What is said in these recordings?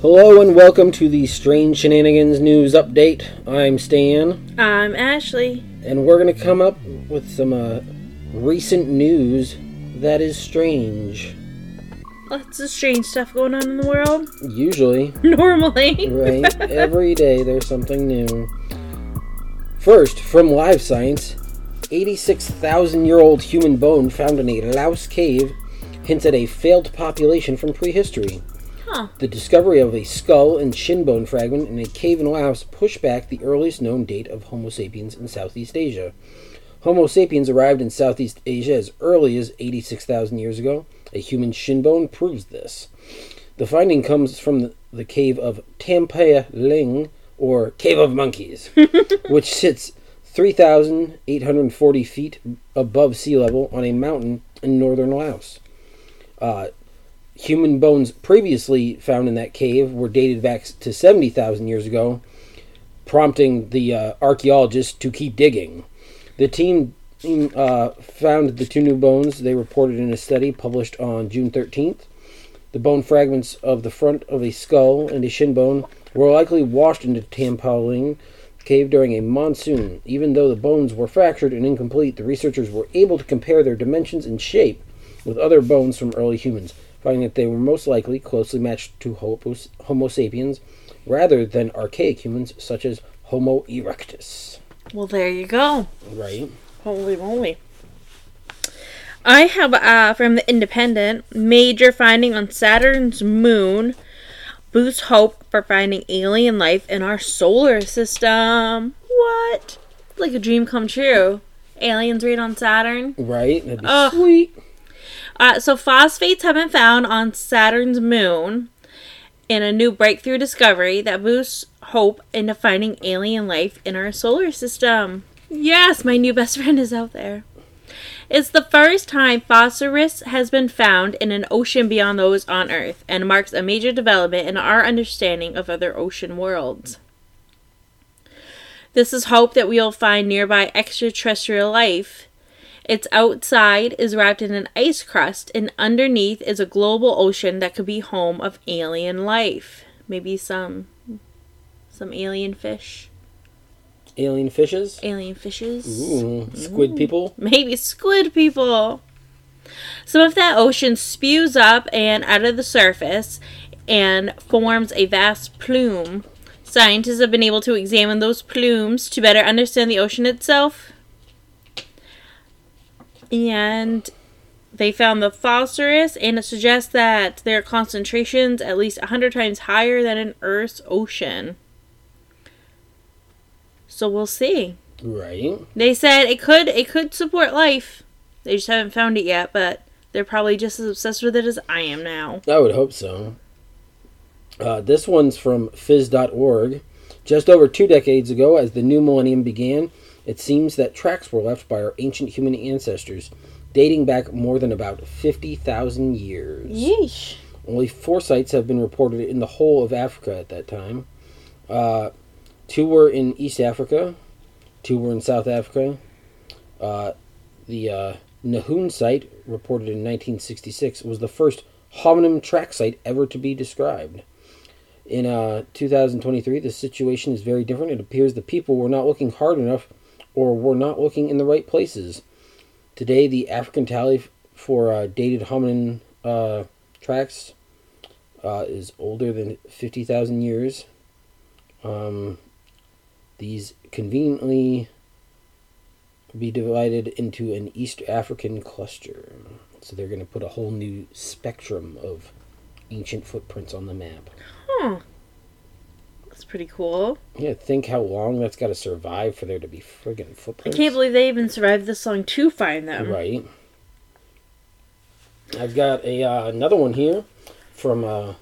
Hello and welcome to the Strange Shenanigans News Update. I'm Stan, I'm Ashley. and we're going to come up with some uh, recent news that is strange. Lots of strange stuff going on in the world. Usually, Normally. right? Every day there's something new. First, from Live Science 86,000 year old human bone found in a Laos cave hints at a failed population from prehistory. Huh. The discovery of a skull and shin bone fragment in a cave in Laos pushed back the earliest known date of Homo sapiens in Southeast Asia. Homo sapiens arrived in Southeast Asia as early as 86,000 years ago. A human shin bone proves this. The finding comes from the, the cave of Tam Pa Ling, or Cave of Monkeys, which sits 3,840 feet above sea level on a mountain in northern Laos. Uh, human bones previously found in that cave were dated back to 70,000 years ago, prompting the uh, archaeologists to keep digging. The team uh, found the two new bones they reported in a study published on June 13th. The bone fragments of the front of a skull and a shin bone were likely washed into Tam Pa Ling cave during a monsoon. Even though the bones were fractured and incomplete, the researchers were able to compare their dimensions and shape with other bones from early humans, finding that they were most likely closely matched to Homo, sapiens rather than archaic humans such as Homo erectus. Well, there you go. Right? Holy moly. I have uh, from the Independent major finding on Saturn's moon boosts hope for finding alien life in our solar system. What? Like a dream come true. Aliens raid on Saturn. Right? That'd be sweet. Uh, so phosphates have been found on Saturn's moon in a new breakthrough discovery that boosts hope into finding alien life in our solar system. Yes, my new best friend is out there. It's the first time phosphorus has been found in an ocean beyond those on Earth and marks a major development in our understanding of other ocean worlds. This is hope that we'll find nearby extraterrestrial life. Its outside is wrapped in an ice crust, and underneath is a global ocean that could be home of alien life. Maybe some some alien fish, Alien fishes? alien fishes. Ooh, squid people? Maybe squid people. Some of that ocean spews up and out of the surface and forms a vast plume. Scientists have been able to examine those plumes to better understand the ocean itself. And they found the phosphorus, and it suggests that their concentrations at least 100 times higher than an Earth's ocean. So we'll see. Right. They said it could it could support life. They just haven't found it yet, but they're probably just as obsessed with it as I am now. I would hope so. Uh, this one's from phys.org. Just over two decades ago, as the new millennium began, it seems that tracks were left by our ancient human ancestors, dating back more than about 50,000 years. Yeesh. Only four sites have been reported in the whole of Africa at that time. Uh, two were in East Africa, two were in South Africa. Uh, the uh, Nahoon site, reported in 1966, was the first hominin track site ever to be described. In uh, 2023, the situation is very different. It appears the people were not looking hard enough or were not looking in the right places. Today, the African tally for uh, dated hominin uh, tracks uh, is older than 50,000 years. Um, these conveniently be divided into an East African cluster. So they're going to put a whole new spectrum of ancient footprints on the map. Huh. Pretty cool. Yeah, think how long that's got to survive for there to be friggin' footprints. I can't believe they even survived this long to find them. Right. I've got a uh, another one here from uh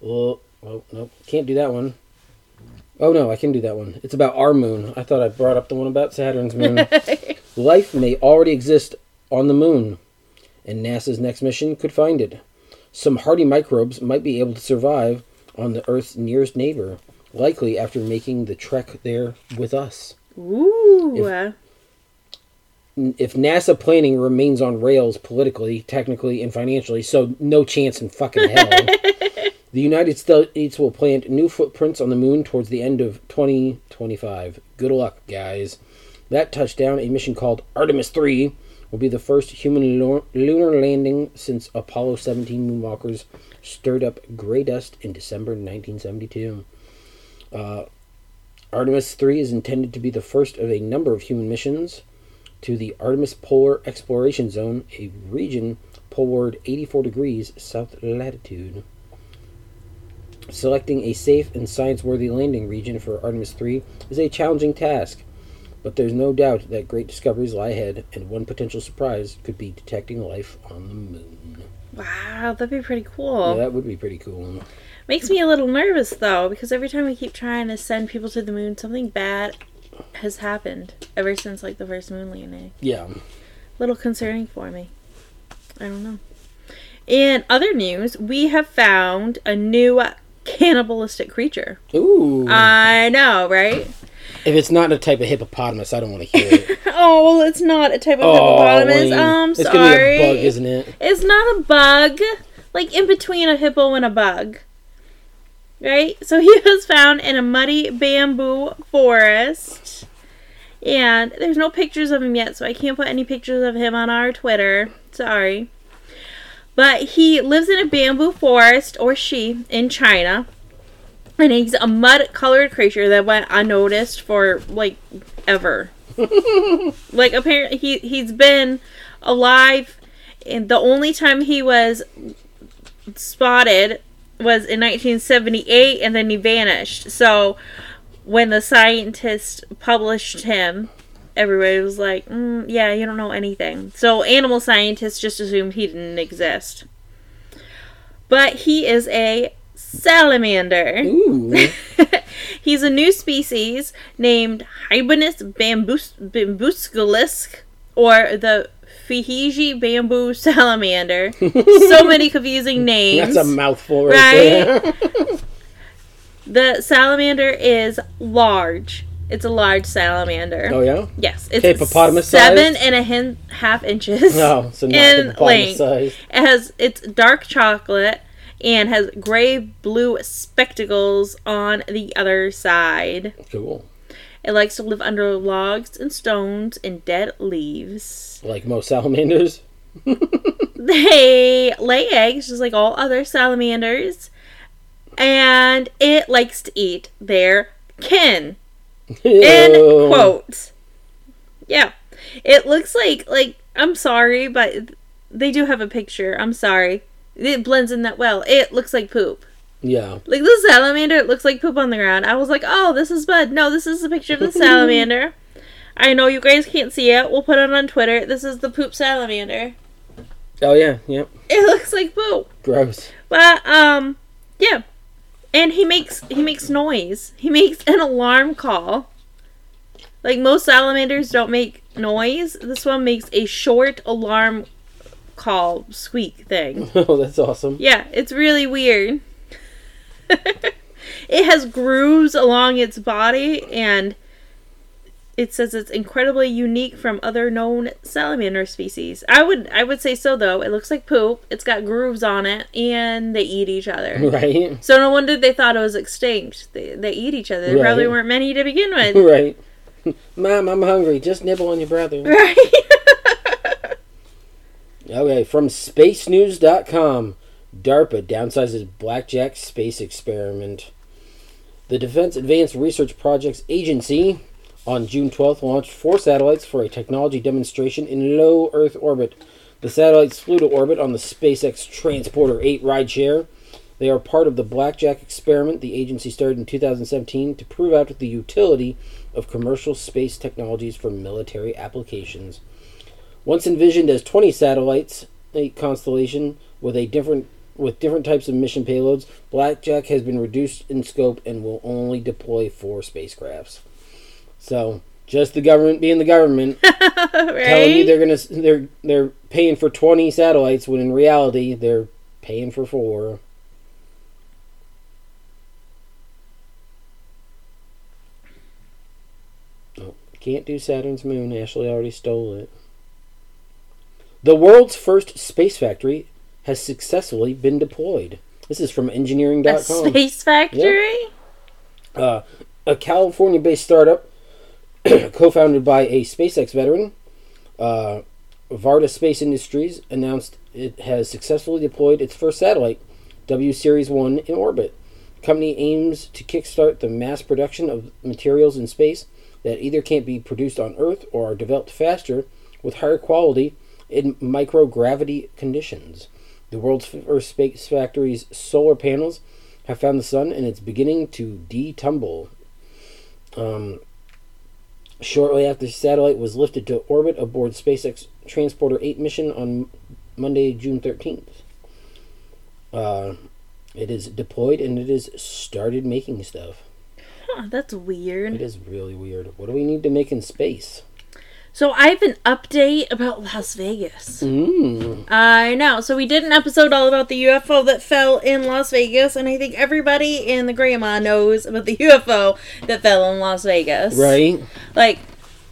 well, oh no, can't do that one. Oh no, I can do that one. It's about our moon. I thought I brought up the one about Saturn's moon. Life may already exist on the moon, and NASA's next mission could find it. Some hardy microbes might be able to survive on the Earth's nearest neighbor, likely after making the trek there with us. Ooh. If- if NASA planning remains on rails politically, technically, and financially, so no chance in fucking hell. The United States will plant new footprints on the moon towards the end of 2025. Good luck, guys. That touched down a mission called Artemis 3, will be the first human lunar landing since Apollo 17 moonwalkers stirred up gray dust in December 1972. Uh, Artemis 3 is intended to be the first of a number of human missions to the Artemis Polar Exploration Zone, a region poleward 84 degrees south latitude. Selecting a safe and science worthy landing region for Artemis 3 is a challenging task, but there's no doubt that great discoveries lie ahead, and one potential surprise could be detecting life on the moon. Wow, that'd be pretty cool. Yeah, that would be pretty cool. Makes me a little nervous though, because every time we keep trying to send people to the moon, something bad has happened ever since like the first moon landing. Yeah. little concerning for me. I don't know. In other news, we have found a new cannibalistic creature. Ooh. I know, right? If it's not a type of hippopotamus, I don't want to hear it. Oh, well, it's not a type of oh, hippopotamus. Wayne. I'm it's sorry. gonna be a bug, isn't it? It's not a bug. Like in between a hippo and a bug. Right? So he was found in a muddy bamboo forest. And there's no pictures of him yet, so I can't put any pictures of him on our Twitter. Sorry. But he lives in a bamboo forest, or she, in China. And he's a mud colored creature that went unnoticed for, like, ever. like, apparently, he, he's been alive. And the only time he was spotted was in 1978 and then he vanished. So when the scientists published him, everybody was like, mm, yeah, you don't know anything. So animal scientists just assumed he didn't exist. But he is a salamander. Ooh. He's a new species named Hibernus bambus- bambusculisk, or the Fihiji bamboo salamander. so many confusing names. That's a mouthful right, Right? there. The salamander is large. It's a large salamander. oh yeah. Yes, it's Hippopotamus seven sized? and a hin- half inches. No, so not in length. size. It has it's dark chocolate and has gray blue spectacles on the other side. Cool. It likes to live under logs and stones and dead leaves. Like most salamanders. They lay eggs just like all other salamanders, and it likes to eat their kin. End quote. Yeah, it looks like like I'm sorry, but they do have a picture. I'm sorry, it blends in that well. It looks like poop. Yeah. Like the salamander, it looks like poop on the ground. I was like, oh, this is Bud. No, this is a picture of the salamander. I know you guys can't see it. We'll put it on Twitter. This is the poop salamander. Oh yeah. Yep. It looks like poop. Gross. But um, yeah, and he makes he makes noise. He makes an alarm call. Like most salamanders don't make noise. This one makes a short alarm call squeak thing. Oh, that's awesome. Yeah, it's really weird. it has grooves along its body and it says it's incredibly unique from other known salamander species. I would I would say so though. It looks like poop. It's got grooves on it and they eat each other. Right. So no wonder they thought it was extinct. They they eat each other. There probably weren't many to begin with. Right. Mom, I'm hungry. Just nibble on your brother. right? Okay, from spacenews.com. DARPA downsizes Blackjack space experiment. The Defense Advanced Research Projects Agency on June 12th launched four satellites for a technology demonstration in low Earth orbit. The satellites flew to orbit on the SpaceX Transporter 8 rideshare. They are part of the Blackjack experiment the agency started in 2017 to prove out the utility of commercial space technologies for military applications. Once envisioned as 20 satellites, a constellation with a different with different types of mission payloads, Blackjack has been reduced in scope and will only deploy four spacecrafts. So, just the government being the government, telling you they're gonna they're they're paying for 20 satellites when in reality they're paying for four. Oh, can't do Saturn's moon. Ashley already stole it. The world's first space factory has successfully been deployed. This is from A space factory? Uh, a California based startup co founded by a SpaceX veteran, uh, Varda Space Industries, announced it has successfully deployed its first satellite, W Series 1, in orbit. The company aims to kickstart the mass production of materials in space that either can't be produced on Earth or are developed faster with higher quality in microgravity conditions. The world's first space factory's solar panels have found the sun and it's beginning to detumble. Um, shortly after the satellite was lifted to orbit aboard SpaceX Transporter 8 mission on Monday, June 13th. Uh, it is deployed and it has started making stuff. Huh, that's weird. It is really weird. What do we need to make in space? So I have an update about Las Vegas. Mm. I know. So we did an episode all about the UFO that fell in Las Vegas, and I think everybody in the grandma knows about the UFO that fell in Las Vegas. Right? Like,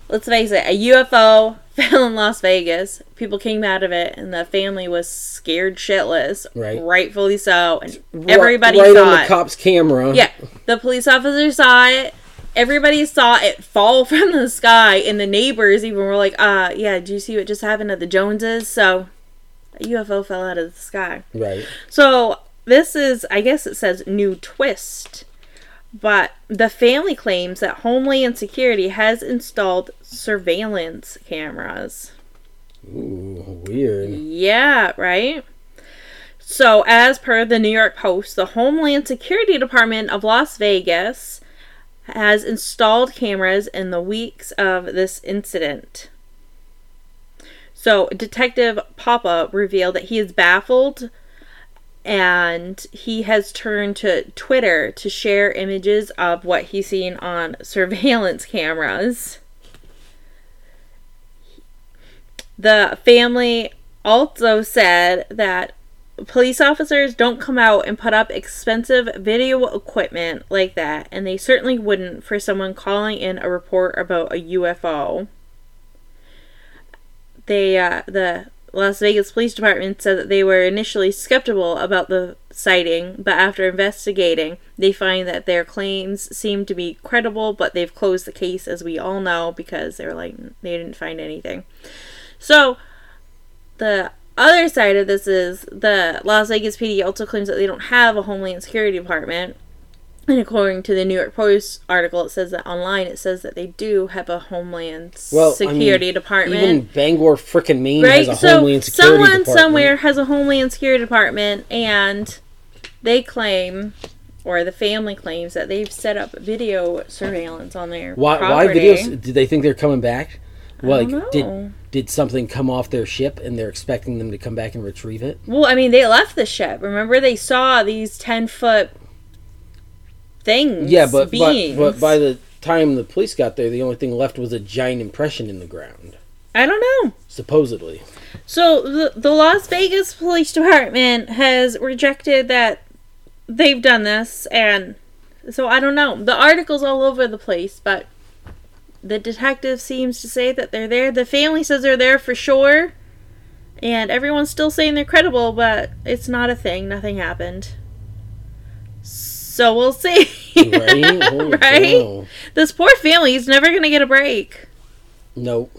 let's face it, a UFO fell in Las Vegas. People came out of it, and the family was scared shitless. Right. Rightfully so. And everybody right saw on the it. cop's camera. Yeah, the police officer saw it. Everybody saw it fall from the sky, and the neighbors even were like, "Uh, yeah, do you see what just happened at the Joneses?" So, a UFO fell out of the sky. Right. So this is, I guess it says new twist, but the family claims that Homeland Security has installed surveillance cameras. Ooh, weird. Yeah, right? So, as per the New York Post, the Homeland Security Department of Las Vegas has installed cameras in the weeks of this incident. So, Detective Papa revealed that he is baffled and he has turned to Twitter to share images of what he's seen on surveillance cameras. The family also said that police officers don't come out and put up expensive video equipment like that, and they certainly wouldn't for someone calling in a report about a UFO. They, uh, the Las Vegas Police Department said that they were initially skeptical about the sighting, but after investigating, they find that their claims seem to be credible, but they've closed the case, as we all know, because they were like, they didn't find anything. So, the other side of this is the Las Vegas PD also claims that they don't have a Homeland Security Department. And according to the New York Post article, it says that online it says that they do have a Homeland Well, I Security mean, Department. Even Bangor, frickin' Maine right? has a So Homeland Security someone department. somewhere has a Homeland Security Department, and they claim, or the family claims, that they've set up video surveillance on their Why? property. Why videos? Do they think they're coming back? Like, did did something come off their ship and they're expecting them to come back and retrieve it? Well, I mean, they left the ship. Remember, they saw these ten foot things. Yeah, but, but but by the time the police got there, the only thing left was a giant impression in the ground, I don't know. supposedly. So the the Las Vegas Police Department has rejected that they've done this, and so I don't know. The article's all over the place, but the detective seems to say that they're there. The family says they're there for sure, and everyone's still saying they're credible, but it's not a thing. Nothing happened. So we'll see. Right? Holy right? This poor family is never gonna get a break. Nope.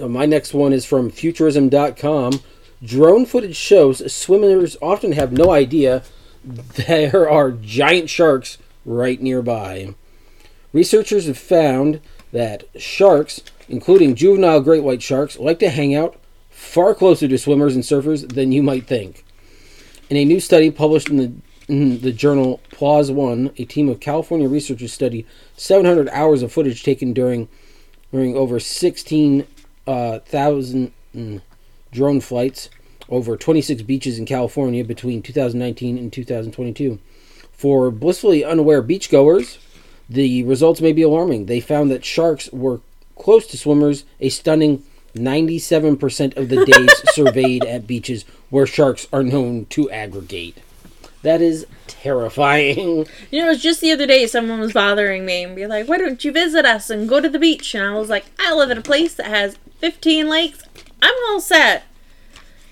Uh, My next one is from Futurism.com. Drone footage shows swimmers often have no idea there are giant sharks right nearby. Researchers have found that sharks, including juvenile great white sharks, like to hang out far closer to swimmers and surfers than you might think. In a new study published in the, in the journal PLOS One, a team of California researchers studied 700 hours of footage taken during during over 16,000 mm, drone flights over 26 beaches in California between 2019 and 2022. For blissfully unaware beachgoers, the results may be alarming. They found that sharks were close to swimmers a stunning 97% of the days surveyed at beaches where sharks are known to aggregate. That is terrifying. You know, it was just the other day someone was bothering me and be like, why don't you visit us and go to the beach? And I was like, I live in a place that has 15 lakes. I'm all set.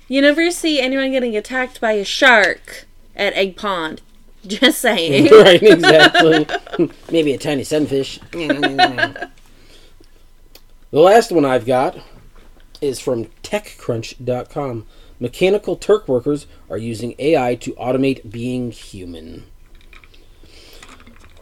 You never see anyone getting attacked by a shark at Egg Pond. Just saying. right, exactly. Maybe a tiny sunfish. the last one I've got is from TechCrunch.com. Mechanical Turk workers are using AI to automate being human.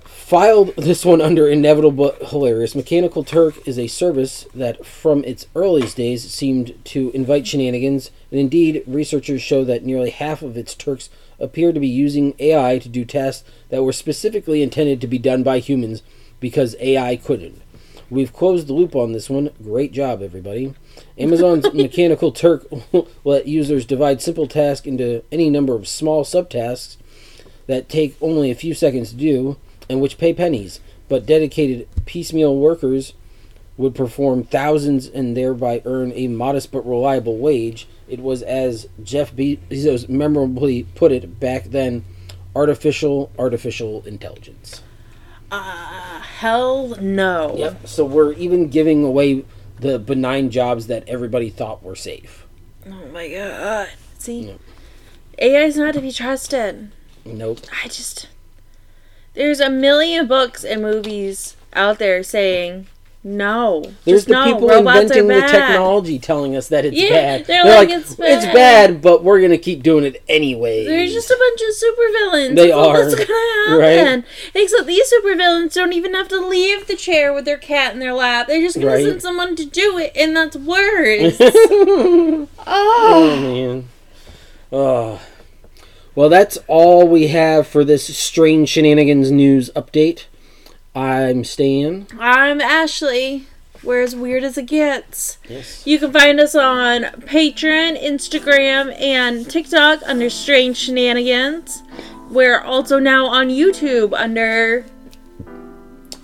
Filed this one under inevitable but hilarious. Mechanical Turk is a service that, from its earliest days, seemed to invite shenanigans, and indeed, researchers show that nearly half of its Turks appear to be using AI to do tasks that were specifically intended to be done by humans because AI couldn't. We've closed the loop on this one. Great job, everybody. Amazon's Mechanical Turk let users divide simple tasks into any number of small subtasks that take only a few seconds to do and which pay pennies, but dedicated piecemeal workers would perform thousands and thereby earn a modest but reliable wage. It was, as Jeff Bezos memorably put it back then, artificial artificial intelligence. Uh, hell no. Yep. So we're even giving away the benign jobs that everybody thought were safe. Oh my god. See? Yep. AI is not to be trusted. Nope. I just. There's a million books and movies out there saying no. There's just the no, people robots inventing the technology telling us that it's Yeah, bad. they're like, "It's bad." bad, but we're gonna keep doing it anyway. There's just a bunch of supervillains. They That's are, that's gonna right? happen. Except these supervillains don't even have to leave the chair with their cat in their lap. They're just gonna Right. send someone to do it, and that's worse. oh ah. oh. man. Oh. Well, that's all we have for this strange shenanigans news update. I'm Stan. I'm Ashley. We're as weird as it gets. Yes. You can find us on Patreon, Instagram, and TikTok under Strange Shenanigans. We're also now on YouTube under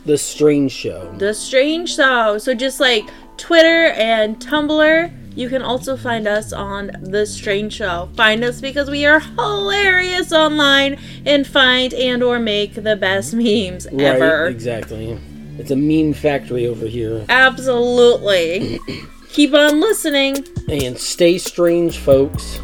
The Strange Show. The Strange Show. So just like Twitter and Tumblr, you can also find us on The Strange Show. Find us because we are hilarious online and find and or make the best mhm. memes ever. Right, exactly. It's a meme factory over here. Absolutely. Keep on listening. And stay strange, folks.